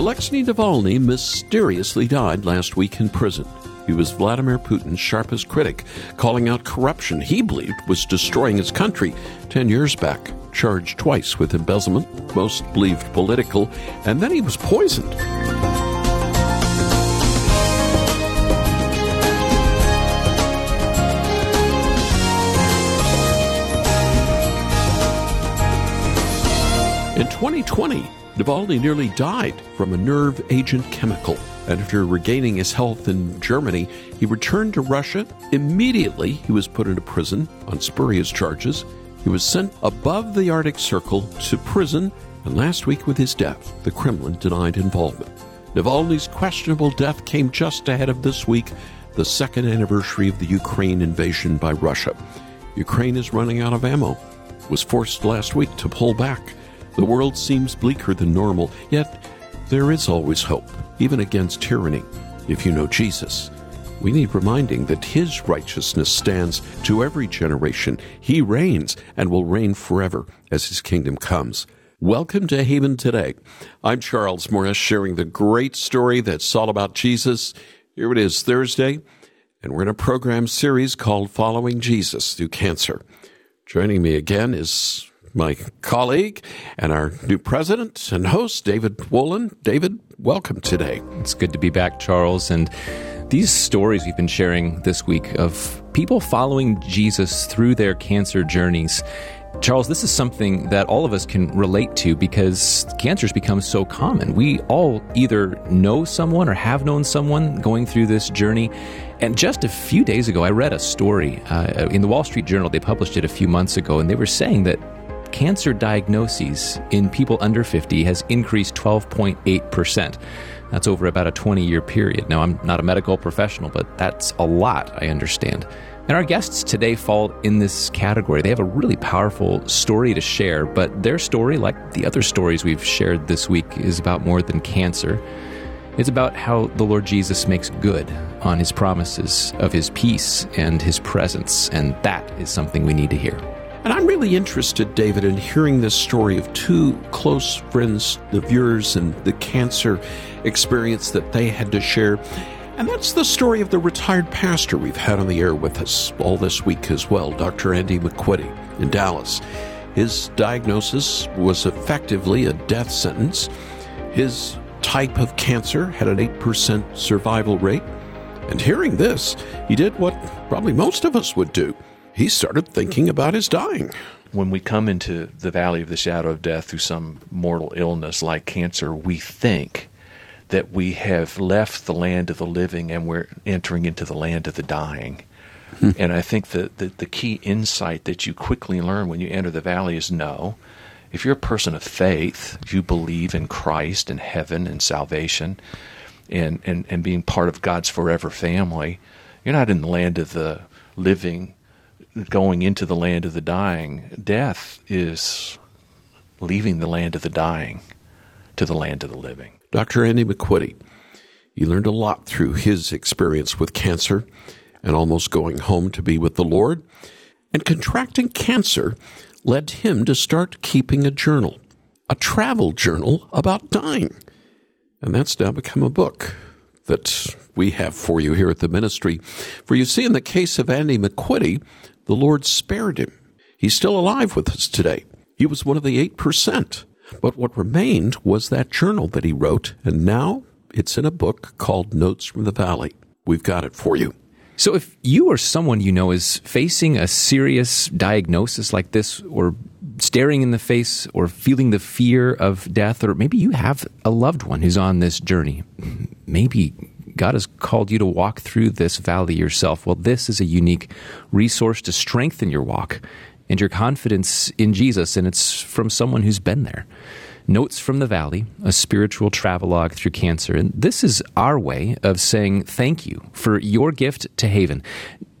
Alexei Navalny mysteriously died last week in prison. He was Vladimir Putin's sharpest critic, calling out corruption he believed was destroying his country 10 years back. Charged twice with embezzlement, most believed political, and then he was poisoned. In 2020, Navalny nearly died from a nerve agent chemical. And after regaining his health in Germany, he returned to Russia. Immediately, he was put into prison on spurious charges. He was sent above the Arctic Circle to prison, and last week, with his death, the Kremlin denied involvement. Navalny's questionable death came just ahead of this week, the second anniversary of the Ukraine invasion by Russia. Ukraine is running out of ammo, was forced last week to pull back. The world seems bleaker than normal, yet there is always hope, even against tyranny, if you know Jesus. We need reminding that His righteousness stands to every generation. He reigns and will reign forever as His kingdom comes. Welcome to Haven Today. I'm Charles Morris, sharing the great story that's all about Jesus. Here it is, Thursday, and we're in a program series called Following Jesus Through Cancer. Joining me again is my colleague and our new president and host, David Wolin. David, welcome today. It's good to be back, Charles. And these stories we've been sharing this week of people following Jesus through their cancer journeys. Charles, this is something that all of us can relate to because cancer has become so common. We all either know someone or have known someone going through this journey. And just a few days ago, I read a story uh, in the Wall Street Journal. They published it a few months ago, and they were saying that cancer diagnoses in people under 50 has increased 12.8%. That's over about a 20 year period. Now, I'm not a medical professional, but that's a lot, I understand. And our guests today fall in this category. They have a really powerful story to share, but their story, like the other stories we've shared this week, is about more than cancer. It's about how the Lord Jesus makes good on his promises of his peace and his presence, and that is something we need to hear. And I'm really interested, David, in hearing this story of two close friends of yours and the cancer experience that they had to share. And that's the story of the retired pastor we've had on the air with us all this week as well, Dr. Andy McQuitty in Dallas. His diagnosis was effectively a death sentence. His type of cancer had an 8% survival rate. And hearing this, he did what probably most of us would do he started thinking about his dying. When we come into the valley of the shadow of death through some mortal illness like cancer, we think that we have left the land of the living and we're entering into the land of the dying. Hmm. And I think that the, the key insight that you quickly learn when you enter the valley is no. If you're a person of faith, you believe in Christ and heaven and salvation and, and, and being part of God's forever family, you're not in the land of the living going into the land of the dying. Death is leaving the land of the dying to the land of the living. Dr. Andy McQuitty, he learned a lot through his experience with cancer and almost going home to be with the Lord. And contracting cancer led him to start keeping a journal, a travel journal about dying. And that's now become a book that we have for you here at the ministry. For you see, in the case of Andy McQuitty, the Lord spared him. He's still alive with us today. He was one of the 8%. But what remained was that journal that he wrote, and now it's in a book called Notes from the Valley. We've got it for you. So, if you or someone you know is facing a serious diagnosis like this, or staring in the face, or feeling the fear of death, or maybe you have a loved one who's on this journey, maybe God has called you to walk through this valley yourself. Well, this is a unique resource to strengthen your walk and your confidence in Jesus, and it's from someone who's been there. Notes from the Valley, a spiritual travelogue through cancer. And this is our way of saying thank you for your gift to Haven.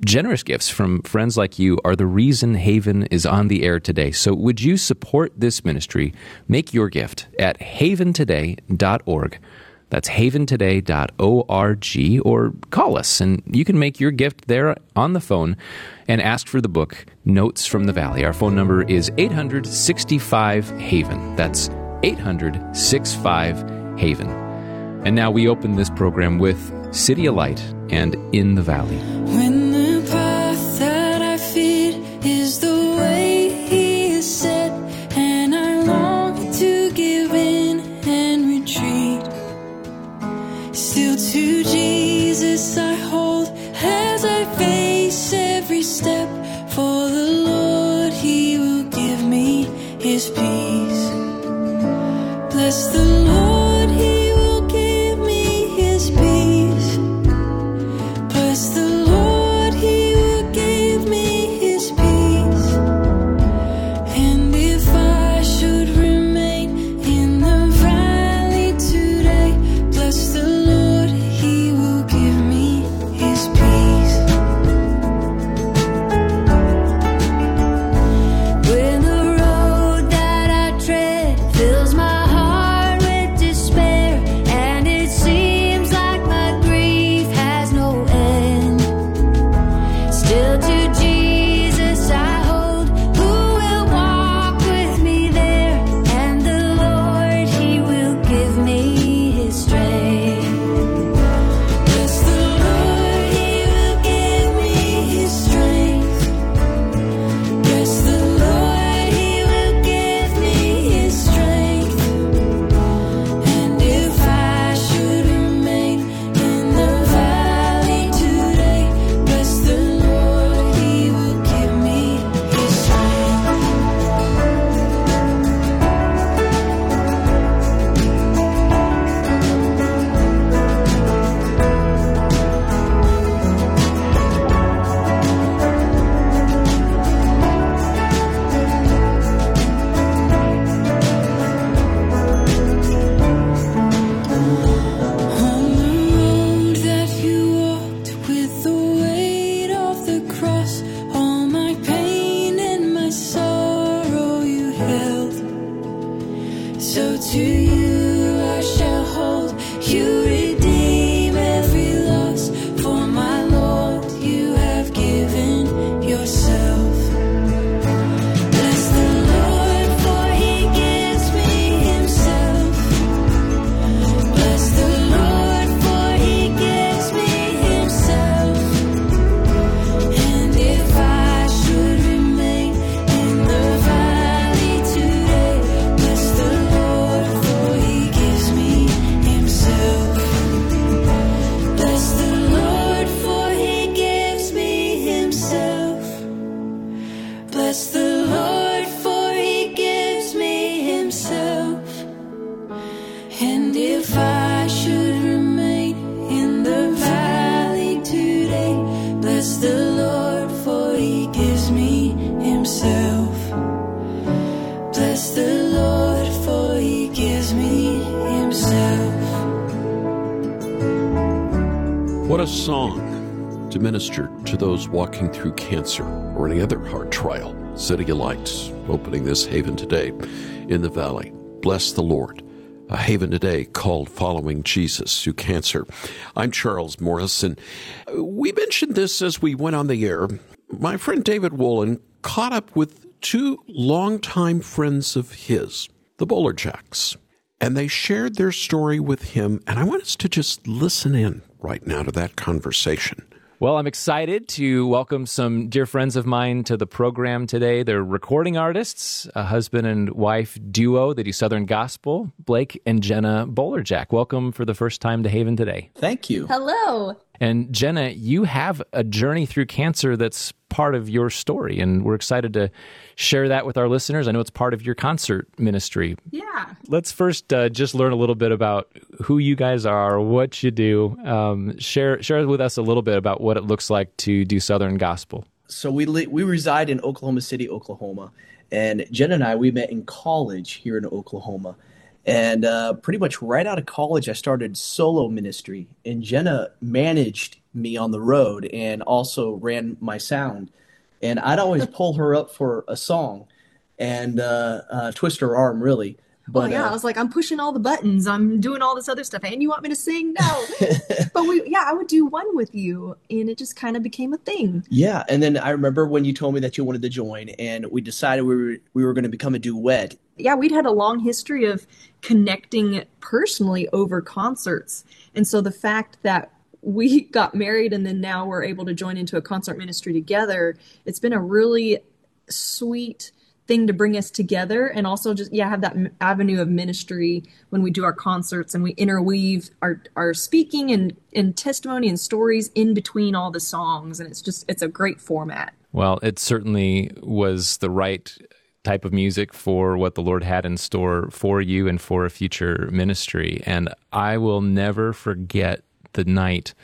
Generous gifts from friends like you are the reason Haven is on the air today. So would you support this ministry? Make your gift at haventoday.org that's haventoday.org or call us and you can make your gift there on the phone and ask for the book Notes from the Valley. Our phone number is 865 Haven. That's 865 Haven. And now we open this program with CityAlight and In the Valley. Walking through cancer or any other hard trial. CityAlight's opening this haven today in the valley. Bless the Lord. A haven today called Following Jesus Through Cancer. I'm Charles Morris, and we mentioned this as we went on the air. My friend David Wolin caught up with two longtime friends of his, the Bolerjacks, and they shared their story with him. And I want us to just listen in right now to that conversation. Well, I'm excited to welcome some dear friends of mine to the program today. They're recording artists, a husband and wife duo that do Southern Gospel, Blake and Jenna Bolerjack. Welcome for the first time to Haven today. Thank you. Hello. And Jenna, you have a journey through cancer that's part of your story, and we're excited to share that with our listeners. I know it's part of your concert ministry. Yeah. Let's first uh, just learn a little bit about who you guys are, what you do. Um, share share with us a little bit about what it looks like to do Southern Gospel. So we li- we reside in Oklahoma City, Oklahoma, and Jenna and I we met in college here in Oklahoma, and uh, pretty much right out of college I started solo ministry, and Jenna managed me on the road and also ran my sound, and I'd always pull her up for a song, and uh, uh, twist her arm really, But oh yeah, uh, I was like, I'm pushing all the buttons. I'm doing all this other stuff, and you want me to sing? No. but we, yeah, I would do one with you, and it just kind of became a thing. yeah, and then I remember when you told me that you wanted to join, and we decided we were we were going to become a duet. Yeah, we'd had a long history of connecting personally over concerts, and so the fact that we got married and then now we're able to join into a concert ministry together, it's been a really sweet thing to bring us together and also just yeah have that avenue of ministry when we do our concerts and we interweave our our speaking and and testimony and stories in between all the songs and it's just it's a great format Well, it certainly was the right type of music for what the Lord had in store for you and for a future ministry. And I will never forget the night,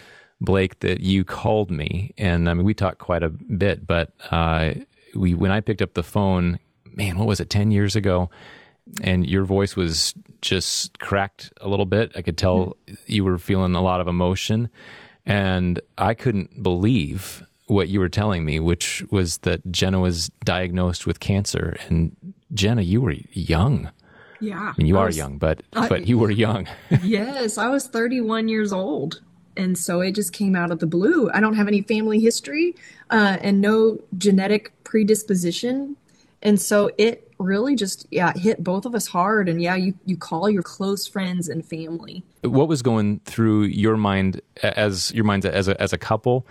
Blake, that you called me. And I mean, we talked quite a bit, but uh, we when I picked up the phone, man, what was it, 10 years ago? And your voice was just cracked a little bit. I could tell you were feeling a lot of emotion. And I couldn't believe what you were telling me, which was that Jenna was diagnosed with cancer. And Jenna, you were young. yeah I mean, you I are was- young, but I- but you were young. yes, I was 31 years old. And so it just came out of the blue. I don't have any family history uh, and no genetic predisposition. And so it really just, yeah, hit both of us hard. And yeah, you, you call your close friends and family. what was going through your mind as your minds as a as a couple,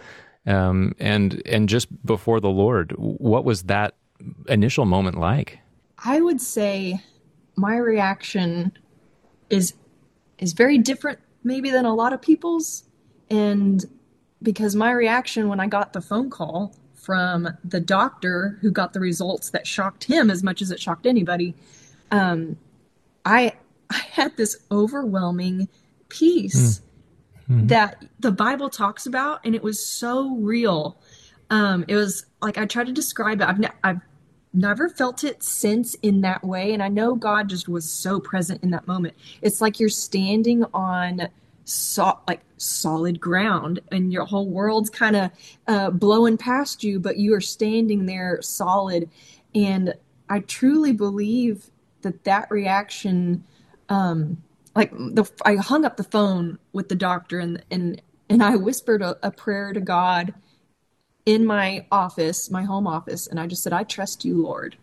um, and and just before the Lord? What was that initial moment like? I would say my reaction is is very different maybe than a lot of people's and because my reaction when I got the phone call from the doctor who got the results that shocked him as much as it shocked anybody um I I had this overwhelming peace that the Bible talks about and it was so real. Um it was like I tried to describe it. I've ne- I've never felt it since in that way and i know god just was so present in that moment. It's like you're standing on so, like solid ground and your whole world's kind of uh, blowing past you but you are standing there solid. And i truly believe that that reaction um like the i hung up the phone with the doctor and and and i whispered a, a prayer to god in my office, my home office, and I just said, I trust you, Lord.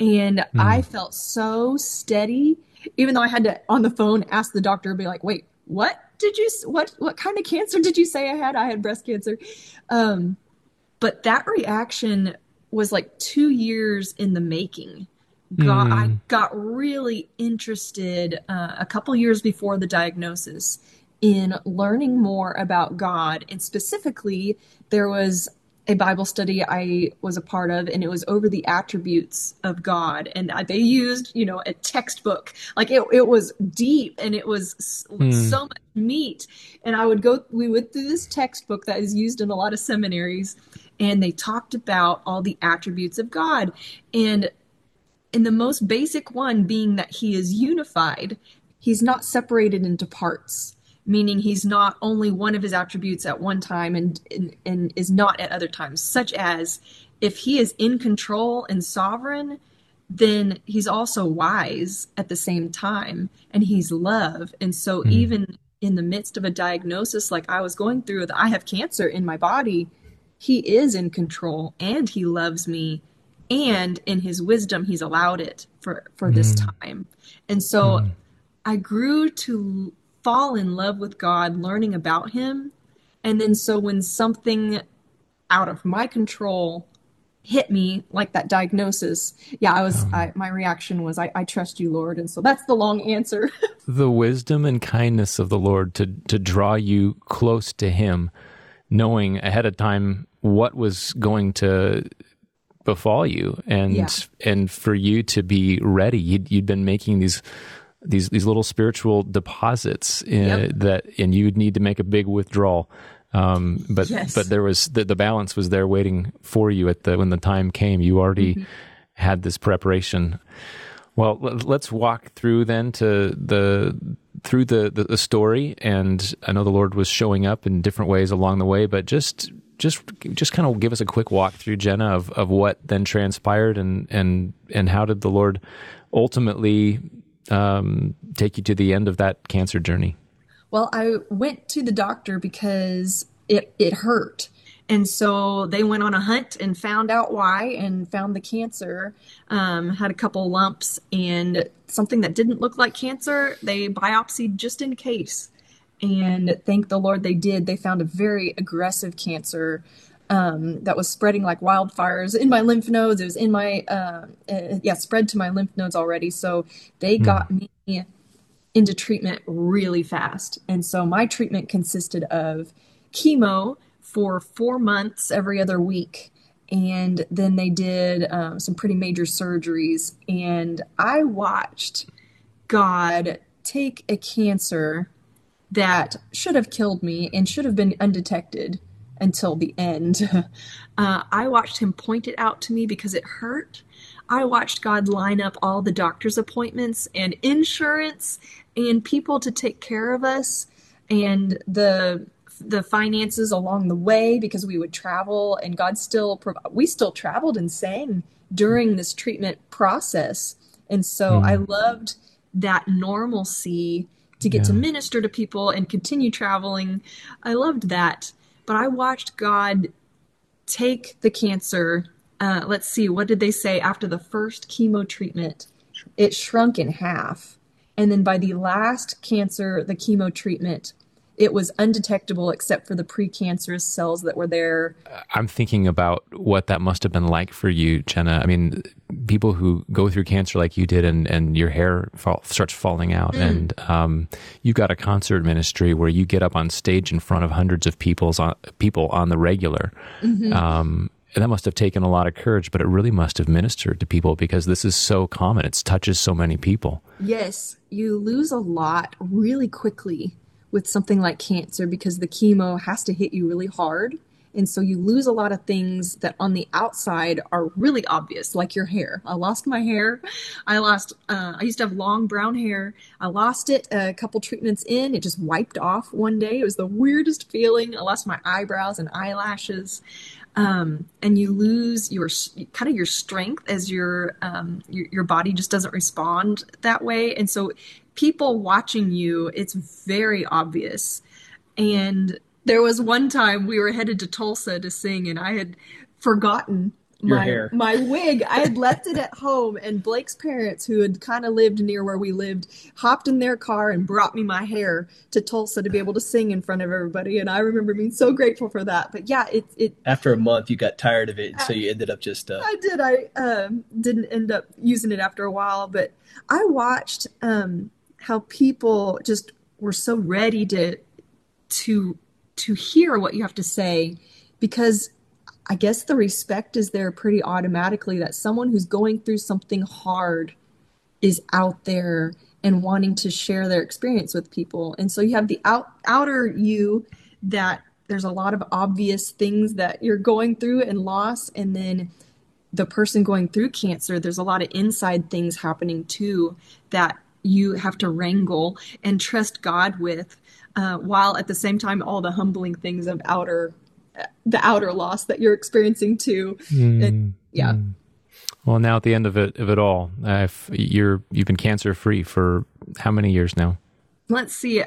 And I felt so steady, even though I had to on the phone ask the doctor, be like, wait, what did you, what, what kind of cancer did you say I had? I had breast cancer. Um, but that reaction was like two years in the making. Got, I got really interested uh, a couple years before the diagnosis in learning more about God. And specifically, there was a Bible study I was a part of, and it was over the attributes of God. And they used, you know, a textbook. Like it, it was deep and it was s- hmm. so much meat. And I would go, we went through this textbook that is used in a lot of seminaries, and they talked about all the attributes of God. And and the most basic one being that he is unified. He's not separated into parts, meaning he's not only one of his attributes at one time and, and, and is not at other times, such as if he is in control and sovereign, then he's also wise at the same time and he's love. And so, hmm. even in the midst of a diagnosis like I was going through, that I have cancer in my body, he is in control and he loves me. And in his wisdom he's allowed it for for this hmm. time. And so hmm. i grew to fall in love with god learning about him and then so when something out of my control hit me like that diagnosis yeah i was I, my reaction was I, I trust you lord and so that's the long answer the wisdom and kindness of the Lord to to draw you close to Him, knowing ahead of time what was going to befall you, and Yeah. and for you to be ready. You'd, you'd been making these. These, these little spiritual deposits uh, Yep. that and you'd need to make a big withdrawal. Um, but Yes. but there was the, the balance was there waiting for you at the when the time came. You already had this preparation. Well, let- let's walk through then to the through the, the the story, and I know the Lord was showing up in different ways along the way, but just just just kind of give us a quick walk through Jenna of, of what then transpired, and and and how did the Lord ultimately um, take you to the end of that cancer journey? Well, I went to the doctor because it, it hurt. And so they went on a hunt and found out why and found the cancer. Um, had a couple lumps and something that didn't look like cancer. They biopsied just in case. And thank the Lord they did. They found a very aggressive cancer um, that was spreading like wildfires in my lymph nodes. It was in my, uh, uh, yeah, spread to my lymph nodes already. So they got me into treatment really fast. And so my treatment consisted of chemo for four months every other week. And then they did um, some pretty major surgeries. And I watched God take a cancer that should have killed me and should have been undetected until the end. Uh, I watched him point it out to me because it hurt. I watched God line up all the doctor's appointments and insurance and people to take care of us and the the finances along the way because we would travel and God still prov- we still traveled and sang during this treatment process. And so I loved that normalcy to get to minister to people and continue traveling. I loved that. But I watched God take the cancer. Uh, let's see, what did they say after the first chemo treatment? It shrunk in half. And then by the last cancer, the chemo treatment, it was undetectable except for the precancerous cells that were there. I'm thinking about what that must have been like for you, Jenna. I mean, people who go through cancer like you did, and, and your hair fall, starts falling out, and um, you got a concert ministry where you get up on stage in front of hundreds of people's on, people on the regular. Um, and that must have taken a lot of courage, but it really must have ministered to people because this is so common. It touches so many people. Yes, you lose a lot really quickly with something like cancer because the chemo has to hit you really hard. And so you lose a lot of things that on the outside are really obvious, like your hair. I lost my hair. I lost, uh, I used to have long brown hair. I lost it a couple treatments in. It just wiped off one day. It was the weirdest feeling. I lost my eyebrows and eyelashes um, and you lose your kind of your strength as your, um, your your body just doesn't respond that way. And so people watching you it's very obvious. And there was one time we were headed to Tulsa to sing and I had forgotten Your my hair. my wig. I had left it at home and Blake's parents who had kind of lived near where we lived hopped in their car and brought me my hair to Tulsa to be able to sing in front of everybody and I remember being so grateful for that. But yeah, it it After a month, you got tired of it, and so you ended up just uh, I did. I um, didn't end up using it after a while, but I watched um, how people just were so ready to to to hear what you have to say because I guess the respect is there pretty automatically that someone who's going through something hard is out there and wanting to share their experience with people. And so you have the out, outer you that there's a lot of obvious things that you're going through and loss and then the person going through cancer, there's a lot of inside things happening too that you have to wrangle and trust God with, uh, while at the same time all the humbling things of outer, the outer loss that you're experiencing too. And- yeah, Well, now at the end of it of it all, uh, you're you've been cancer free for how many years now? let's see.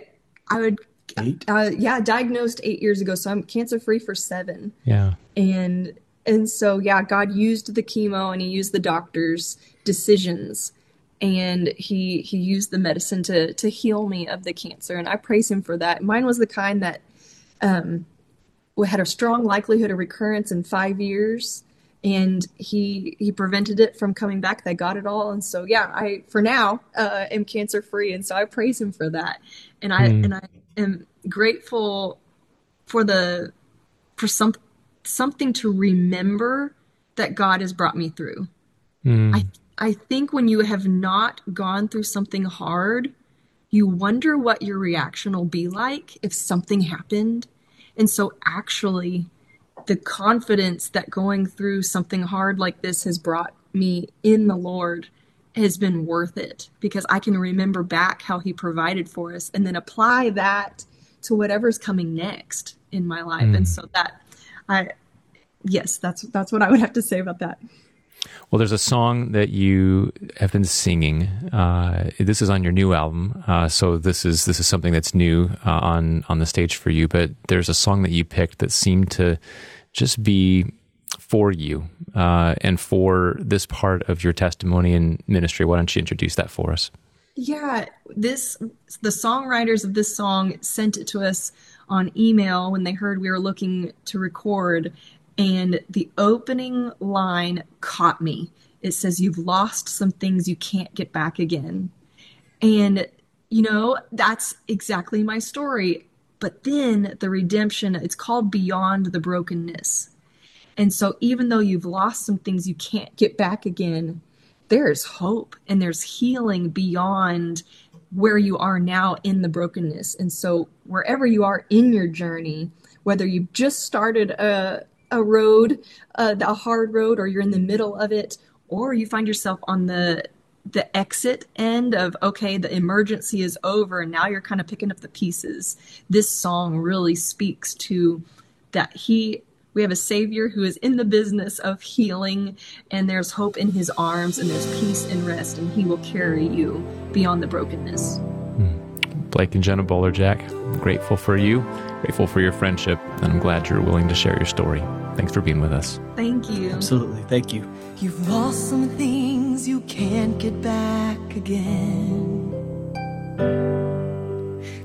I would, eight. uh, yeah, diagnosed eight years ago, so I'm cancer free for seven. Yeah. and and so yeah god used the chemo and he used the doctor's decisions and he he used the medicine to to heal me of the cancer and i praise him for that mine was the kind that um had a strong likelihood of recurrence in five years and he he prevented it from coming back they got it all and so yeah i for now uh am cancer free and so i praise him for that and i and i am grateful for the for some something to remember that God has brought me through. I I think when you have not gone through something hard, you wonder what your reaction will be like if something happened. And so actually the confidence that going through something hard like this has brought me in the Lord has been worth it because I can remember back how he provided for us and then apply that to whatever's coming next in my life. And mm. so that I yes, that's that's what I would have to say about that. Well, there's a song that you have been singing. Uh, this is on your new album, uh, so this is this is something that's new uh, on on the stage for you. But there's a song that you picked that seemed to just be for you uh, and for this part of your testimony and ministry. Why don't you introduce that for us? Yeah, this the songwriters of this song sent it to us on email when they heard we were looking to record and the opening line caught me. It says you've lost some things you can't get back again. And you know, that's exactly my story. But then the redemption, it's called beyond the brokenness. And so even though you've lost some things you can't get back again, there's hope and there's healing beyond where you are now in the brokenness. And so, wherever you are in your journey, whether you've just started a, a road, uh, a hard road, or you're in the middle of it, or you find yourself on the the exit end of okay the emergency is over and now you're kind of picking up the pieces. This song really speaks to that he we have a Savior who is in the business of healing, and there's hope in his arms, and there's peace and rest, and he will carry you beyond the brokenness. Blake and Jenna Bolerjack grateful for you, grateful for your friendship, and I'm glad you're willing to share your story. Thanks for being with us. Thank you. Absolutely. Thank you. You've lost some things you can't get back again.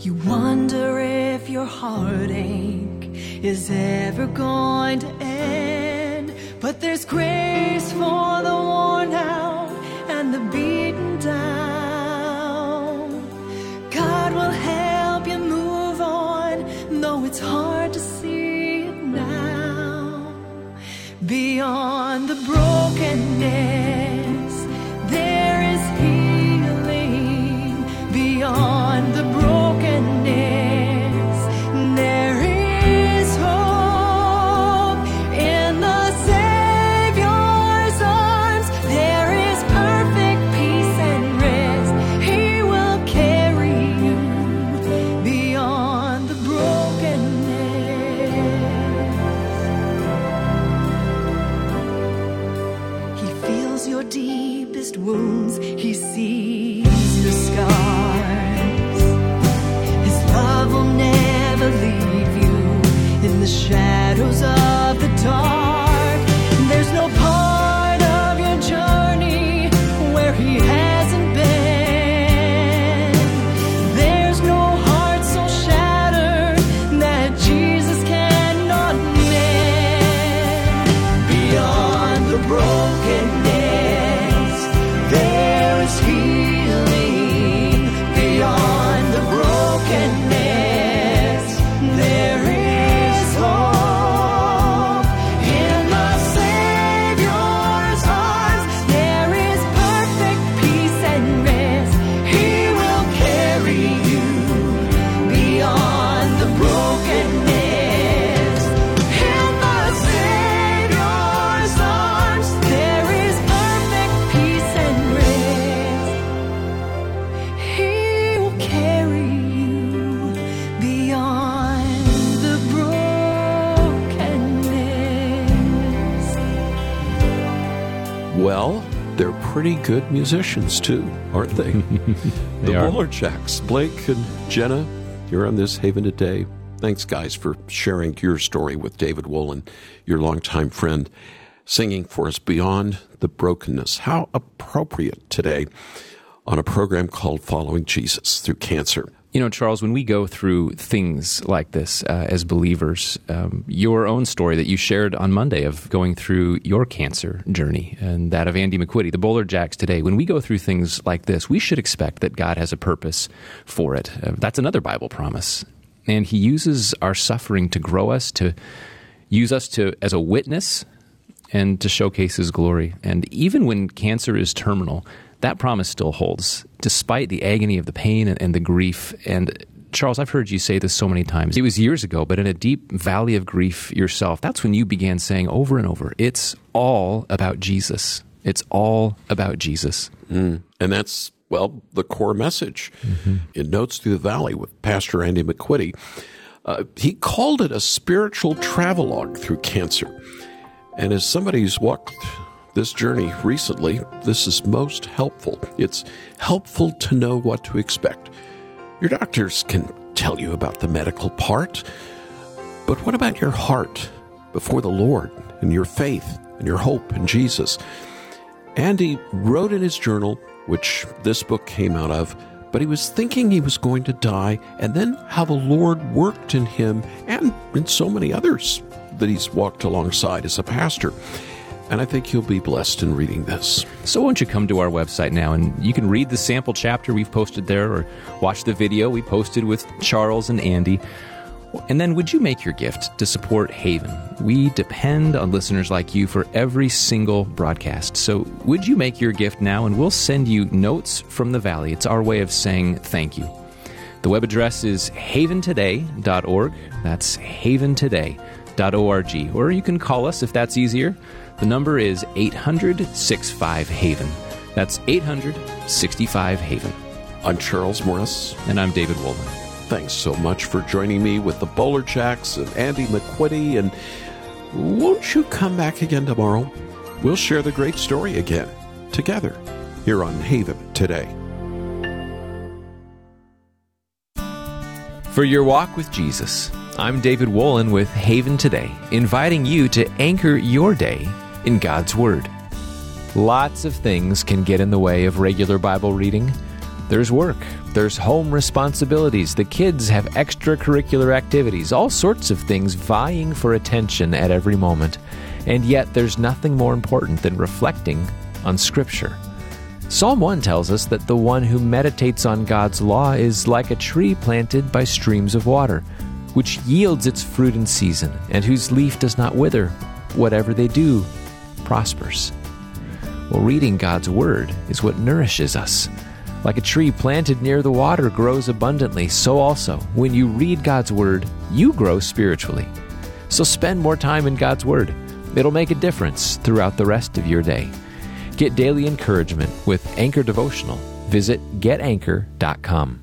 You wonder if your heartache is ever going to end. But there's grace for the worn out Beyond the brokenness, good musicians too, aren't they? They the are. Bolerjacks, Blake and Jenna, here on this Haven today. Thanks, guys, for sharing your story with David Wolin, your longtime friend, singing for us Beyond the Brokenness. How appropriate today on a program called Following Jesus Through Cancer. You know, Charles, when we go through things like this uh, as believers, um, your own story that you shared on Monday of going through your cancer journey and that of Andy McQuitty, the Bolerjacks today, when we go through things like this, we should expect that God has a purpose for it. Uh, that's another Bible promise. And He uses our suffering to grow us, to use us to as a witness and to showcase his glory. And even when cancer is terminal, that promise still holds, despite the agony of the pain and, and the grief. And Charles, I've heard you say this so many times. It was years ago, but in a deep valley of grief yourself, that's when you began saying over and over, it's all about Jesus. It's all about Jesus. And that's, well, the core message in Notes Through the Valley with Pastor Andy McQuitty. Uh, he called it a spiritual travelogue through cancer. And as somebody who's walked this journey recently, this is most helpful. It's helpful to know what to expect. Your doctors can tell you about the medical part, but what about your heart before the Lord and your faith and your hope in Jesus? Andy wrote in his journal, which this book came out of, but he was thinking he was going to die, and then how the Lord worked in him and in so many others that he's walked alongside as a pastor. And I think you'll be blessed in reading this. So, won't you come to our website now and you can read the sample chapter we've posted there or watch the video we posted with Charles and Andy. And then, would you make your gift to support Haven? We depend on listeners like you for every single broadcast. So, would you make your gift now and we'll send you notes from the Valley? It's our way of saying thank you. The web address is haventoday.org. That's haventoday.org. Or you can call us if that's easier. The number is 800 65 Haven. That's 800 65 Haven. I'm Charles Morris. And I'm David Wolin. Thanks so much for joining me with the Bolerjacks and Andy McQuitty. And won't you come back again tomorrow? We'll share the great story again together here on Haven today. For your walk with Jesus, I'm David Wolin with Haven Today, inviting you to anchor your day in God's Word. Lots of things can get in the way of regular Bible reading. There's work, there's home responsibilities, the kids have extracurricular activities, all sorts of things vying for attention at every moment. And yet, there's nothing more important than reflecting on Scripture. Psalm 1 tells us that the one who meditates on God's law is like a tree planted by streams of water, which yields its fruit in season, and whose leaf does not wither. Whatever they do prospers. Well, reading God's Word is what nourishes us. Like a tree planted near the water grows abundantly, so also, when you read God's Word, you grow spiritually. So spend more time in God's Word. It'll make a difference throughout the rest of your day. Get daily encouragement with Anchor Devotional. Visit getanchor.com.